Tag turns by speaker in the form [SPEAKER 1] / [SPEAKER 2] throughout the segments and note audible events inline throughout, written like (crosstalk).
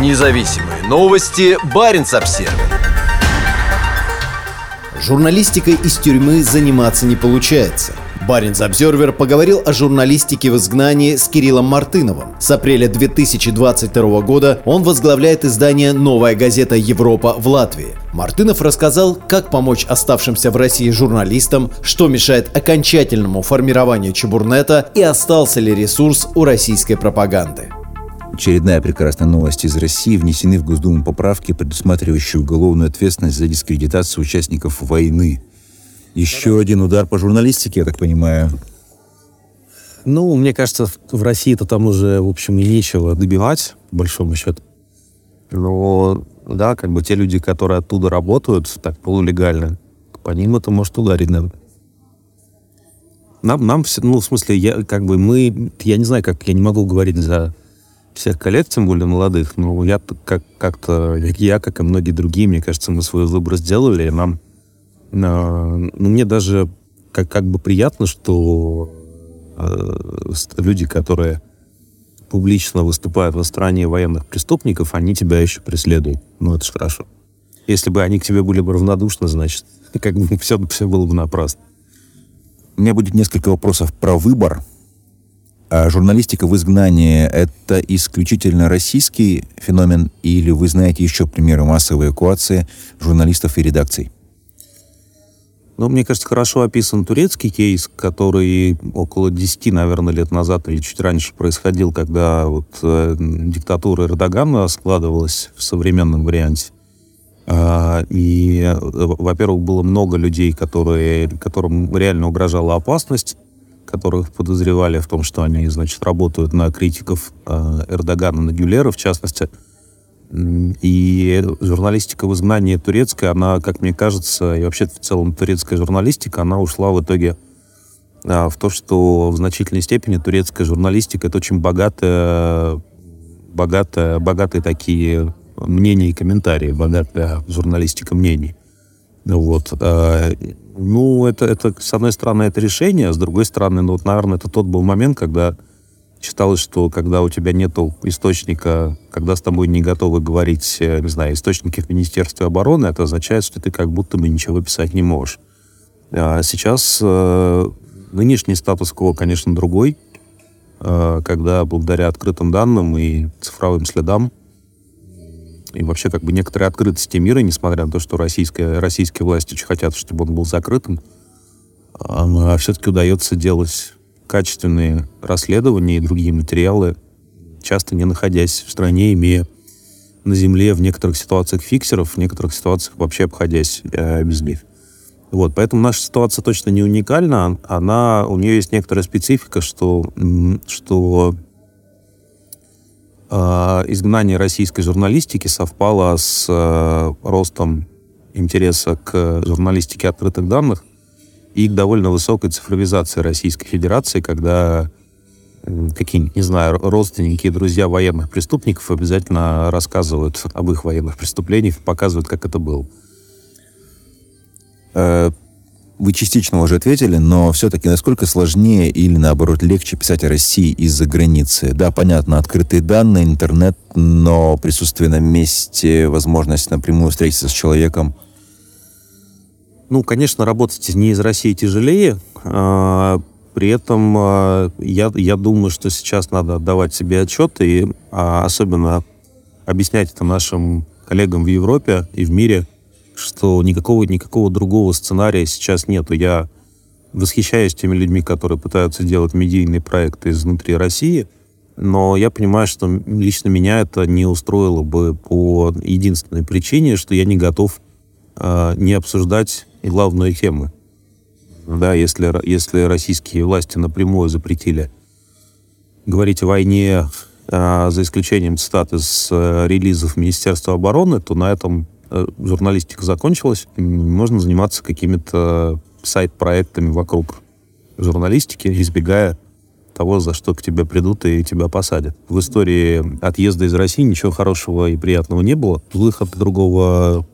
[SPEAKER 1] Независимые новости. Барин обсерва
[SPEAKER 2] Журналистикой из тюрьмы заниматься не получается. Баринс Обзервер поговорил о журналистике в изгнании с Кириллом Мартыновым. С апреля 2022 года он возглавляет издание «Новая газета Европа» в Латвии. Мартынов рассказал, как помочь оставшимся в России журналистам, что мешает окончательному формированию Чебурнета и остался ли ресурс у российской пропаганды.
[SPEAKER 3] Очередная прекрасная новость из России. Внесены в Госдуму поправки, предусматривающие уголовную ответственность за дискредитацию участников войны. Еще один удар по журналистике, я так понимаю.
[SPEAKER 4] Ну, мне кажется, в России-то там уже, в общем, и нечего добивать, по большому счету. Но, да, как бы те люди, которые оттуда работают, так, полулегально, по ним это может ударить, наверное. Нам, нам, ну, в смысле, я, как бы мы, я не знаю, как, я не могу говорить за всех коллег, тем более молодых, но я как, как-то, я, как и многие другие, мне кажется, мы свой выбор сделали, и нам, ну, мне даже как, как бы приятно, что э, люди, которые публично выступают в стране военных преступников, они тебя еще преследуют. Ну, это же хорошо. Если бы они к тебе были бы равнодушны, значит, (laughs) как бы все, все было бы напрасно.
[SPEAKER 3] У меня будет несколько вопросов про выбор журналистика в изгнании — это исключительно российский феномен или вы знаете еще примеры массовой эвакуации журналистов и редакций?
[SPEAKER 4] Ну, мне кажется, хорошо описан турецкий кейс, который около 10, наверное, лет назад или чуть раньше происходил, когда вот э, диктатура Эрдогана складывалась в современном варианте. А, и, э, во-первых, было много людей, которые, которым реально угрожала опасность, которых подозревали в том, что они, значит, работают на критиков э, Эрдогана, на Гюлера, в частности. И журналистика в изгнании турецкая, она, как мне кажется, и вообще в целом турецкая журналистика, она ушла в итоге э, в то, что в значительной степени турецкая журналистика — это очень богатая, богатая, богатые такие мнения и комментарии, богатая журналистика мнений. Вот. Э, ну, это, это, с одной стороны, это решение, с другой стороны, ну, вот, наверное, это тот был момент, когда считалось, что когда у тебя нет источника, когда с тобой не готовы говорить, э, не знаю, источники в Министерстве обороны, это означает, что ты как будто бы ничего писать не можешь. А сейчас э, нынешний статус-кво, конечно, другой, э, когда благодаря открытым данным и цифровым следам и вообще как бы некоторые открытости мира, несмотря на то, что российская, российские власти очень хотят, чтобы он был закрытым, а все-таки удается делать качественные расследования и другие материалы, часто не находясь в стране, имея на земле в некоторых ситуациях фиксеров, в некоторых ситуациях вообще обходясь э, без них. Вот, поэтому наша ситуация точно не уникальна. Она, у нее есть некоторая специфика, что, что изгнание российской журналистики совпало с э, ростом интереса к журналистике открытых данных и к довольно высокой цифровизации Российской Федерации, когда какие-нибудь, не знаю, родственники и друзья военных преступников обязательно рассказывают об их военных преступлениях, показывают, как это было.
[SPEAKER 3] Вы частично уже ответили, но все-таки насколько сложнее или, наоборот, легче писать о России из-за границы? Да, понятно, открытые данные, интернет, но присутствие на месте, возможность напрямую встретиться с человеком.
[SPEAKER 4] Ну, конечно, работать не из России тяжелее. А, при этом а, я, я думаю, что сейчас надо отдавать себе отчет и а, особенно объяснять это нашим коллегам в Европе и в мире – что никакого, никакого другого сценария сейчас нету. Я восхищаюсь теми людьми, которые пытаются делать медийные проекты изнутри России, но я понимаю, что лично меня это не устроило бы по единственной причине, что я не готов э, не обсуждать и главную тему. Да, если, если российские власти напрямую запретили говорить о войне, э, за исключением цитат из э, релизов Министерства обороны, то на этом журналистика закончилась, можно заниматься какими-то сайт-проектами вокруг журналистики, избегая того, за что к тебе придут и тебя посадят. В истории отъезда из России ничего хорошего и приятного не было. Выход другого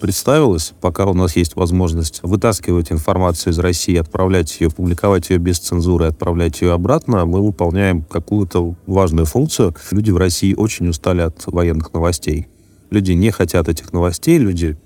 [SPEAKER 4] представилось, пока у нас есть возможность вытаскивать информацию из России, отправлять ее, публиковать ее без цензуры, отправлять ее обратно, мы выполняем какую-то важную функцию. Люди в России очень устали от военных новостей. Люди не хотят этих новостей, люди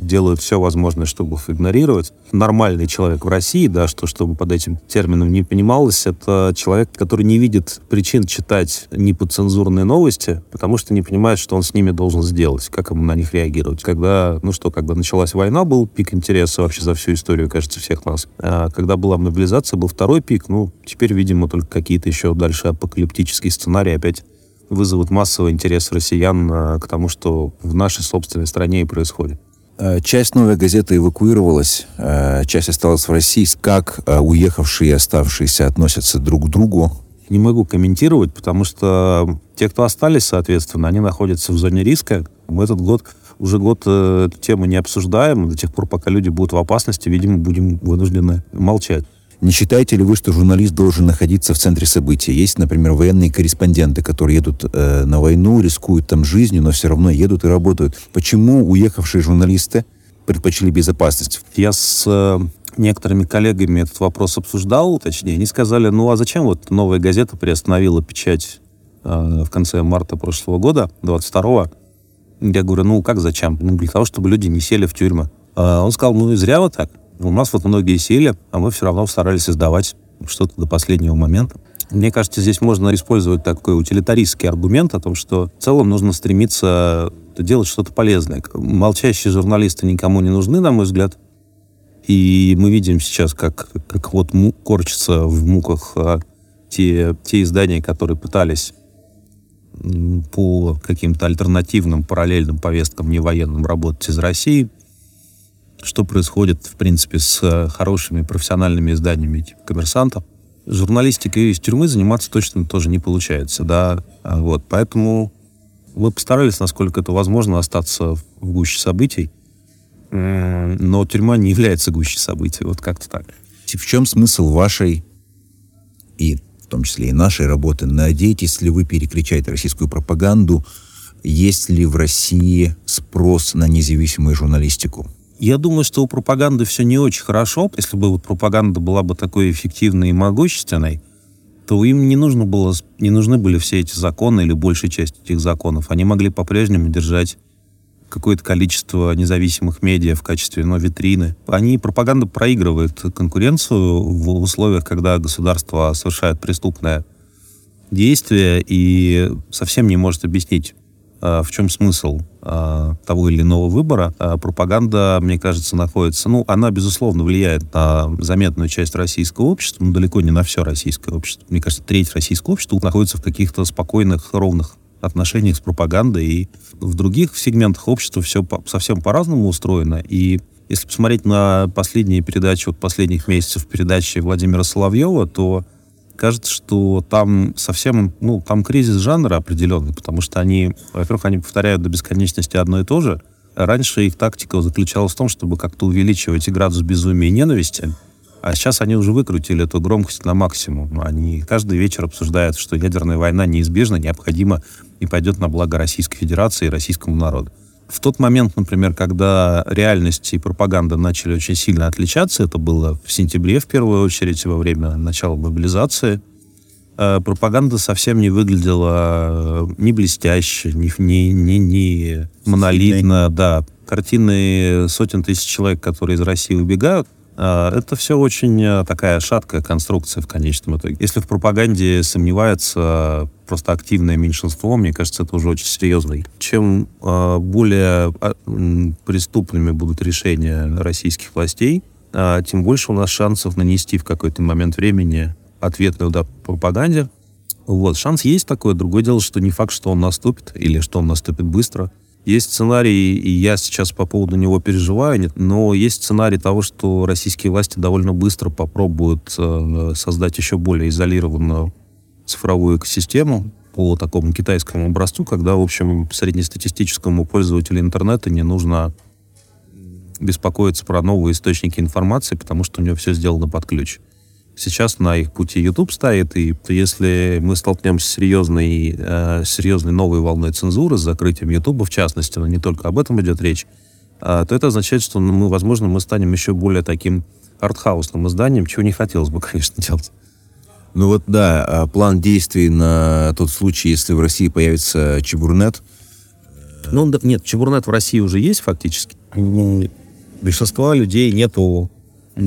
[SPEAKER 4] делают все возможное, чтобы их игнорировать. Нормальный человек в России, да, что чтобы под этим термином не понималось, это человек, который не видит причин читать неподцензурные новости, потому что не понимает, что он с ними должен сделать, как ему на них реагировать. Когда, ну что, когда началась война, был пик интереса вообще за всю историю, кажется, всех нас. А когда была мобилизация, был второй пик, ну, теперь, видимо, только какие-то еще дальше апокалиптические сценарии опять вызовут массовый интерес россиян э, к тому, что в нашей собственной стране и происходит.
[SPEAKER 3] Э, часть новой газеты эвакуировалась, э, часть осталась в России. Как уехавшие и оставшиеся относятся друг к другу?
[SPEAKER 4] Не могу комментировать, потому что те, кто остались, соответственно, они находятся в зоне риска. Мы этот год, уже год эту тему не обсуждаем. До тех пор, пока люди будут в опасности, видимо, будем вынуждены молчать.
[SPEAKER 3] Не считаете ли вы, что журналист должен находиться в центре событий? Есть, например, военные корреспонденты, которые едут э, на войну, рискуют там жизнью, но все равно едут и работают. Почему уехавшие журналисты предпочли безопасность?
[SPEAKER 4] Я с э, некоторыми коллегами этот вопрос обсуждал, точнее, они сказали, ну а зачем вот новая газета приостановила печать э, в конце марта прошлого года, 22-го? Я говорю, ну как зачем? Ну, для того, чтобы люди не сели в тюрьмы. А он сказал, ну и зря вот так. У нас вот многие сели, а мы все равно старались издавать что-то до последнего момента. Мне кажется, здесь можно использовать такой утилитаристский аргумент о том, что в целом нужно стремиться делать что-то полезное. Молчащие журналисты никому не нужны, на мой взгляд. И мы видим сейчас, как, как вот му, корчатся в муках а, те, те издания, которые пытались по каким-то альтернативным, параллельным повесткам не военным работать из России что происходит, в принципе, с э, хорошими профессиональными изданиями типа «Коммерсанта». Журналистикой из тюрьмы заниматься точно тоже не получается, да, а вот, поэтому мы постарались, насколько это возможно, остаться в гуще событий, но тюрьма не является гуще событий, вот как-то так.
[SPEAKER 3] В чем смысл вашей и в том числе и нашей работы? Надеетесь ли вы перекричать российскую пропаганду? Есть ли в России спрос на независимую журналистику?
[SPEAKER 4] Я думаю, что у пропаганды все не очень хорошо. Если бы вот пропаганда была бы такой эффективной и могущественной, то им не нужно было, не нужны были все эти законы или большая часть этих законов. Они могли по-прежнему держать какое-то количество независимых медиа в качестве ну, витрины. Они, пропаганда проигрывает конкуренцию в условиях, когда государство совершает преступное действие и совсем не может объяснить, в чем смысл а, того или иного выбора, а, пропаганда, мне кажется, находится, ну, она, безусловно, влияет на заметную часть российского общества, но далеко не на все российское общество. Мне кажется, треть российского общества находится в каких-то спокойных, ровных отношениях с пропагандой, и в других сегментах общества все по совсем по-разному устроено, и если посмотреть на последние передачи, вот последних месяцев передачи Владимира Соловьева, то кажется, что там совсем, ну, там кризис жанра определенный, потому что они, во-первых, они повторяют до бесконечности одно и то же. Раньше их тактика заключалась в том, чтобы как-то увеличивать градус безумия и ненависти, а сейчас они уже выкрутили эту громкость на максимум. Они каждый вечер обсуждают, что ядерная война неизбежна, необходима и пойдет на благо Российской Федерации и российскому народу. В тот момент, например, когда реальность и пропаганда начали очень сильно отличаться, это было в сентябре в первую очередь, во время начала мобилизации, э, пропаганда совсем не выглядела э, ни блестяще, ни, ни, ни, ни монолитно. Да, картины сотен тысяч человек, которые из России убегают, это все очень э, такая шаткая конструкция в конечном итоге. Если в пропаганде сомневается просто активное меньшинство, мне кажется, это уже очень серьезно. Чем а, более а, преступными будут решения российских властей, тем больше у нас шансов нанести в какой-то момент времени ответный удар пропаганде. Вот, шанс есть такой. Другое дело, что не факт, что он наступит или что он наступит быстро. Есть сценарий, и я сейчас по поводу него переживаю, но есть сценарий того, что российские власти довольно быстро попробуют э, создать еще более изолированную цифровую экосистему по такому китайскому образцу, когда, в общем, среднестатистическому пользователю интернета не нужно беспокоиться про новые источники информации, потому что у него все сделано под ключ. Сейчас на их пути YouTube стоит, и если мы столкнемся с серьезной, э, серьезной новой волной цензуры, с закрытием YouTube в частности, но не только об этом идет речь, а, то это означает, что ну, мы, возможно, мы станем еще более таким артхаусным изданием, чего не хотелось бы, (laughs) конечно, делать.
[SPEAKER 3] Ну вот да, а план действий на тот случай, если в России появится Чебурнет.
[SPEAKER 4] Ну нет, Чебурнет в России уже есть фактически. Большинства людей нету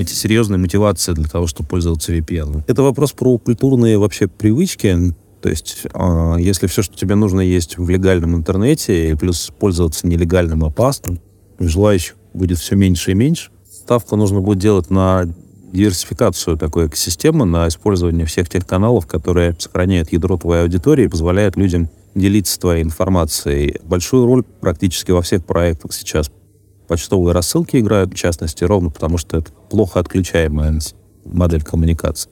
[SPEAKER 4] серьезной мотивации для того, чтобы пользоваться VPN. Это вопрос про культурные вообще привычки. То есть, э, если все, что тебе нужно, есть в легальном интернете, и плюс пользоваться нелегальным опасным, желающих будет все меньше и меньше. Ставку нужно будет делать на диверсификацию такой экосистемы, на использование всех тех каналов, которые сохраняют ядро твоей аудитории и позволяют людям делиться твоей информацией. Большую роль практически во всех проектах сейчас почтовые рассылки играют, в частности, ровно потому, что это плохо отключаемая модель коммуникации.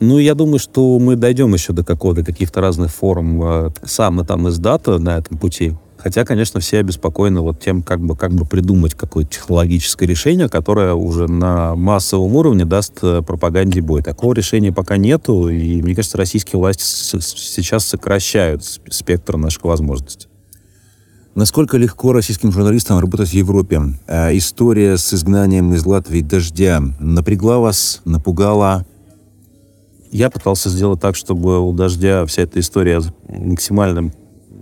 [SPEAKER 4] Ну, я думаю, что мы дойдем еще до какого-то каких-то разных форм э, сам и там из дата на этом пути. Хотя, конечно, все обеспокоены вот тем, как бы, как бы придумать какое-то технологическое решение, которое уже на массовом уровне даст э, пропаганде бой. Такого решения пока нету, и, мне кажется, российские власти сейчас сокращают спектр наших возможностей.
[SPEAKER 3] Насколько легко российским журналистам работать в Европе? Э, история с изгнанием из Латвии «Дождя» напрягла вас, напугала?
[SPEAKER 4] Я пытался сделать так, чтобы у «Дождя» вся эта история максимально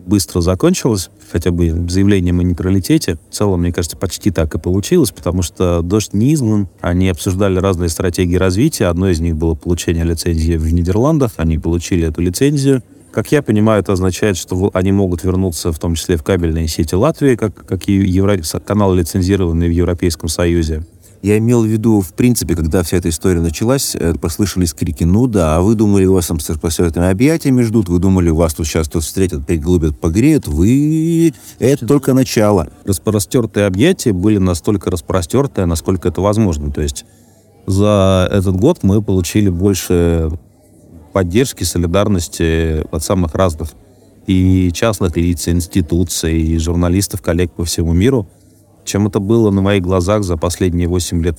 [SPEAKER 4] быстро закончилась, хотя бы заявлением о нейтралитете. В целом, мне кажется, почти так и получилось, потому что «Дождь» не изгнан. Они обсуждали разные стратегии развития. Одной из них было получение лицензии в Нидерландах. Они получили эту лицензию. Как я понимаю, это означает, что они могут вернуться в том числе в кабельные сети Латвии, как, как и евро... каналы, лицензированные в Европейском Союзе.
[SPEAKER 3] Я имел в виду, в принципе, когда вся эта история началась, э, послышались крики, ну да, а вы думали, вас там с распростертыми объятиями ждут, вы думали, вас тут сейчас тут встретят, приглубят, погреют, вы... Это только начало.
[SPEAKER 4] Распростертые объятия были настолько распростертые, насколько это возможно. То есть за этот год мы получили больше поддержки, солидарности от самых разных и частных лиц, институций, и журналистов, коллег по всему миру, чем это было на моих глазах за последние 8 лет.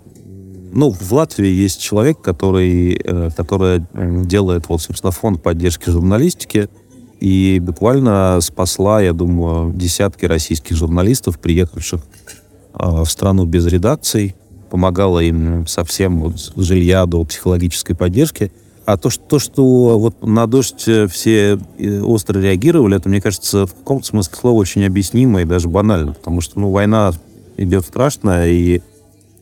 [SPEAKER 4] Ну, в Латвии есть человек, который, э, который э, делает, вот, собственно, фонд поддержки журналистики, и буквально спасла, я думаю, десятки российских журналистов, приехавших э, в страну без редакций, помогала им совсем вот, с жилья до психологической поддержки – а то, что, то, что вот на дождь э, все э, остро реагировали, это, мне кажется, в каком-то смысле слова очень объяснимо и даже банально, потому что, ну, война идет страшная, и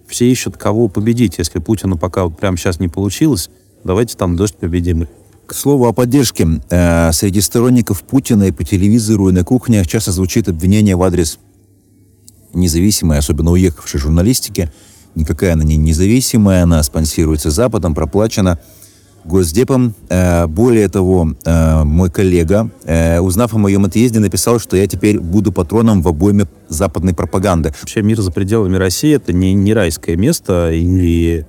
[SPEAKER 4] все ищут, кого победить. Если Путина пока вот прямо сейчас не получилось, давайте там дождь победим.
[SPEAKER 3] К слову о поддержке. Э, среди сторонников Путина и по телевизору, и на кухнях часто звучит обвинение в адрес независимой, особенно уехавшей журналистики. Никакая она не независимая, она спонсируется Западом, проплачена – Госдепом. Э, более того, э, мой коллега, э, узнав о моем отъезде, написал, что я теперь буду патроном в обойме западной пропаганды.
[SPEAKER 4] Вообще мир за пределами России — это не, не райское место, и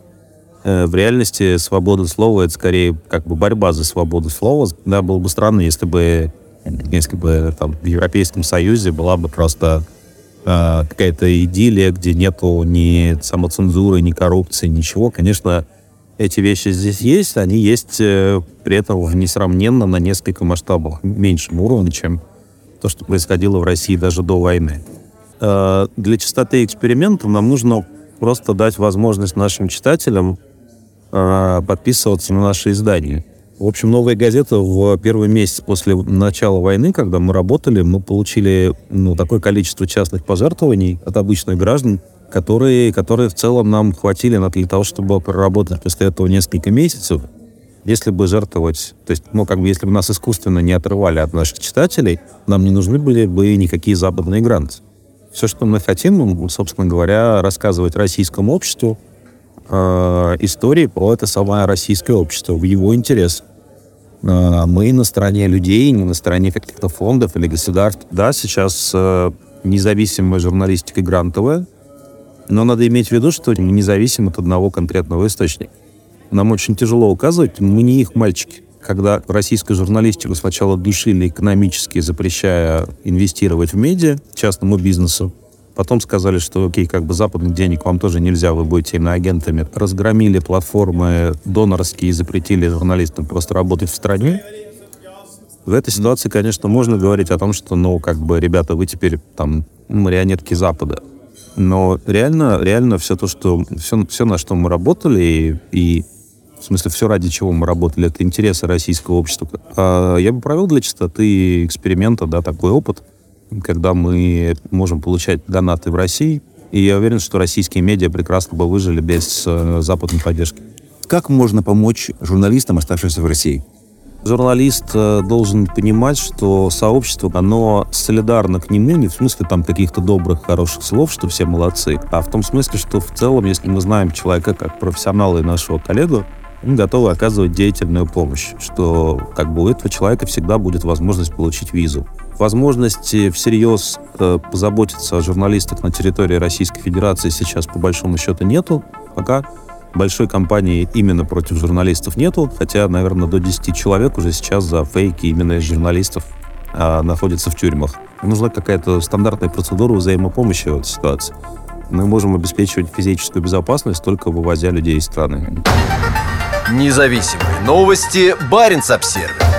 [SPEAKER 4] в реальности свобода слова — это скорее как бы борьба за свободу слова. Да, было бы странно, если бы, если бы там, в Европейском Союзе была бы просто э, какая-то идиллия, где нету ни самоцензуры, ни коррупции, ничего. Конечно, эти вещи здесь есть, они есть э, при этом несравненно на несколько масштабов меньшем уровне, чем то, что происходило в России даже до войны. Э, для частоты экспериментов нам нужно просто дать возможность нашим читателям э, подписываться на наши издания. В общем, новая газета в первый месяц после начала войны, когда мы работали, мы получили ну, такое количество частных пожертвований от обычных граждан, которые, которые в целом нам хватили для того, чтобы проработать после этого несколько месяцев. Если бы жертвовать, то есть, ну, как бы, если бы нас искусственно не отрывали от наших читателей, нам не нужны были бы никакие западные гранты. Все, что мы хотим, ну, собственно говоря, рассказывать российскому обществу э, истории про это самое российское общество в его интерес. Э, мы на стороне людей, не на стороне каких-то фондов или государств. Да, сейчас э, независимая журналистика грантовая, но надо иметь в виду, что мы независим от одного конкретного источника. Нам очень тяжело указывать, мы не их мальчики. Когда российскую журналистику сначала душили экономически, запрещая инвестировать в медиа, частному бизнесу, Потом сказали, что окей, как бы западных денег вам тоже нельзя, вы будете иноагентами. Разгромили платформы донорские и запретили журналистам просто работать в стране. В этой ситуации, конечно, можно говорить о том, что, ну, как бы, ребята, вы теперь там марионетки Запада. Но реально, реально все то, что все, все на что мы работали и, и в смысле, все ради чего мы работали, это интересы российского общества. А я бы провел для чистоты эксперимента, да, такой опыт, когда мы можем получать донаты в России, и я уверен, что российские медиа прекрасно бы выжили без э, западной поддержки.
[SPEAKER 3] Как можно помочь журналистам, оставшимся в России?
[SPEAKER 4] Журналист э, должен понимать, что сообщество, оно солидарно к нему, не в смысле там каких-то добрых, хороших слов, что все молодцы, а в том смысле, что в целом, если мы знаем человека как профессионала и нашего коллегу, мы готовы оказывать деятельную помощь, что как бы у этого человека всегда будет возможность получить визу. Возможности всерьез э, позаботиться о журналистах на территории Российской Федерации сейчас по большому счету нету, пока большой кампании именно против журналистов нету, хотя, наверное, до 10 человек уже сейчас за фейки именно из журналистов а, находятся в тюрьмах. Нужна какая-то стандартная процедура взаимопомощи в этой ситуации. Мы можем обеспечивать физическую безопасность только вывозя людей из страны.
[SPEAKER 1] Независимые новости. Барин обсервис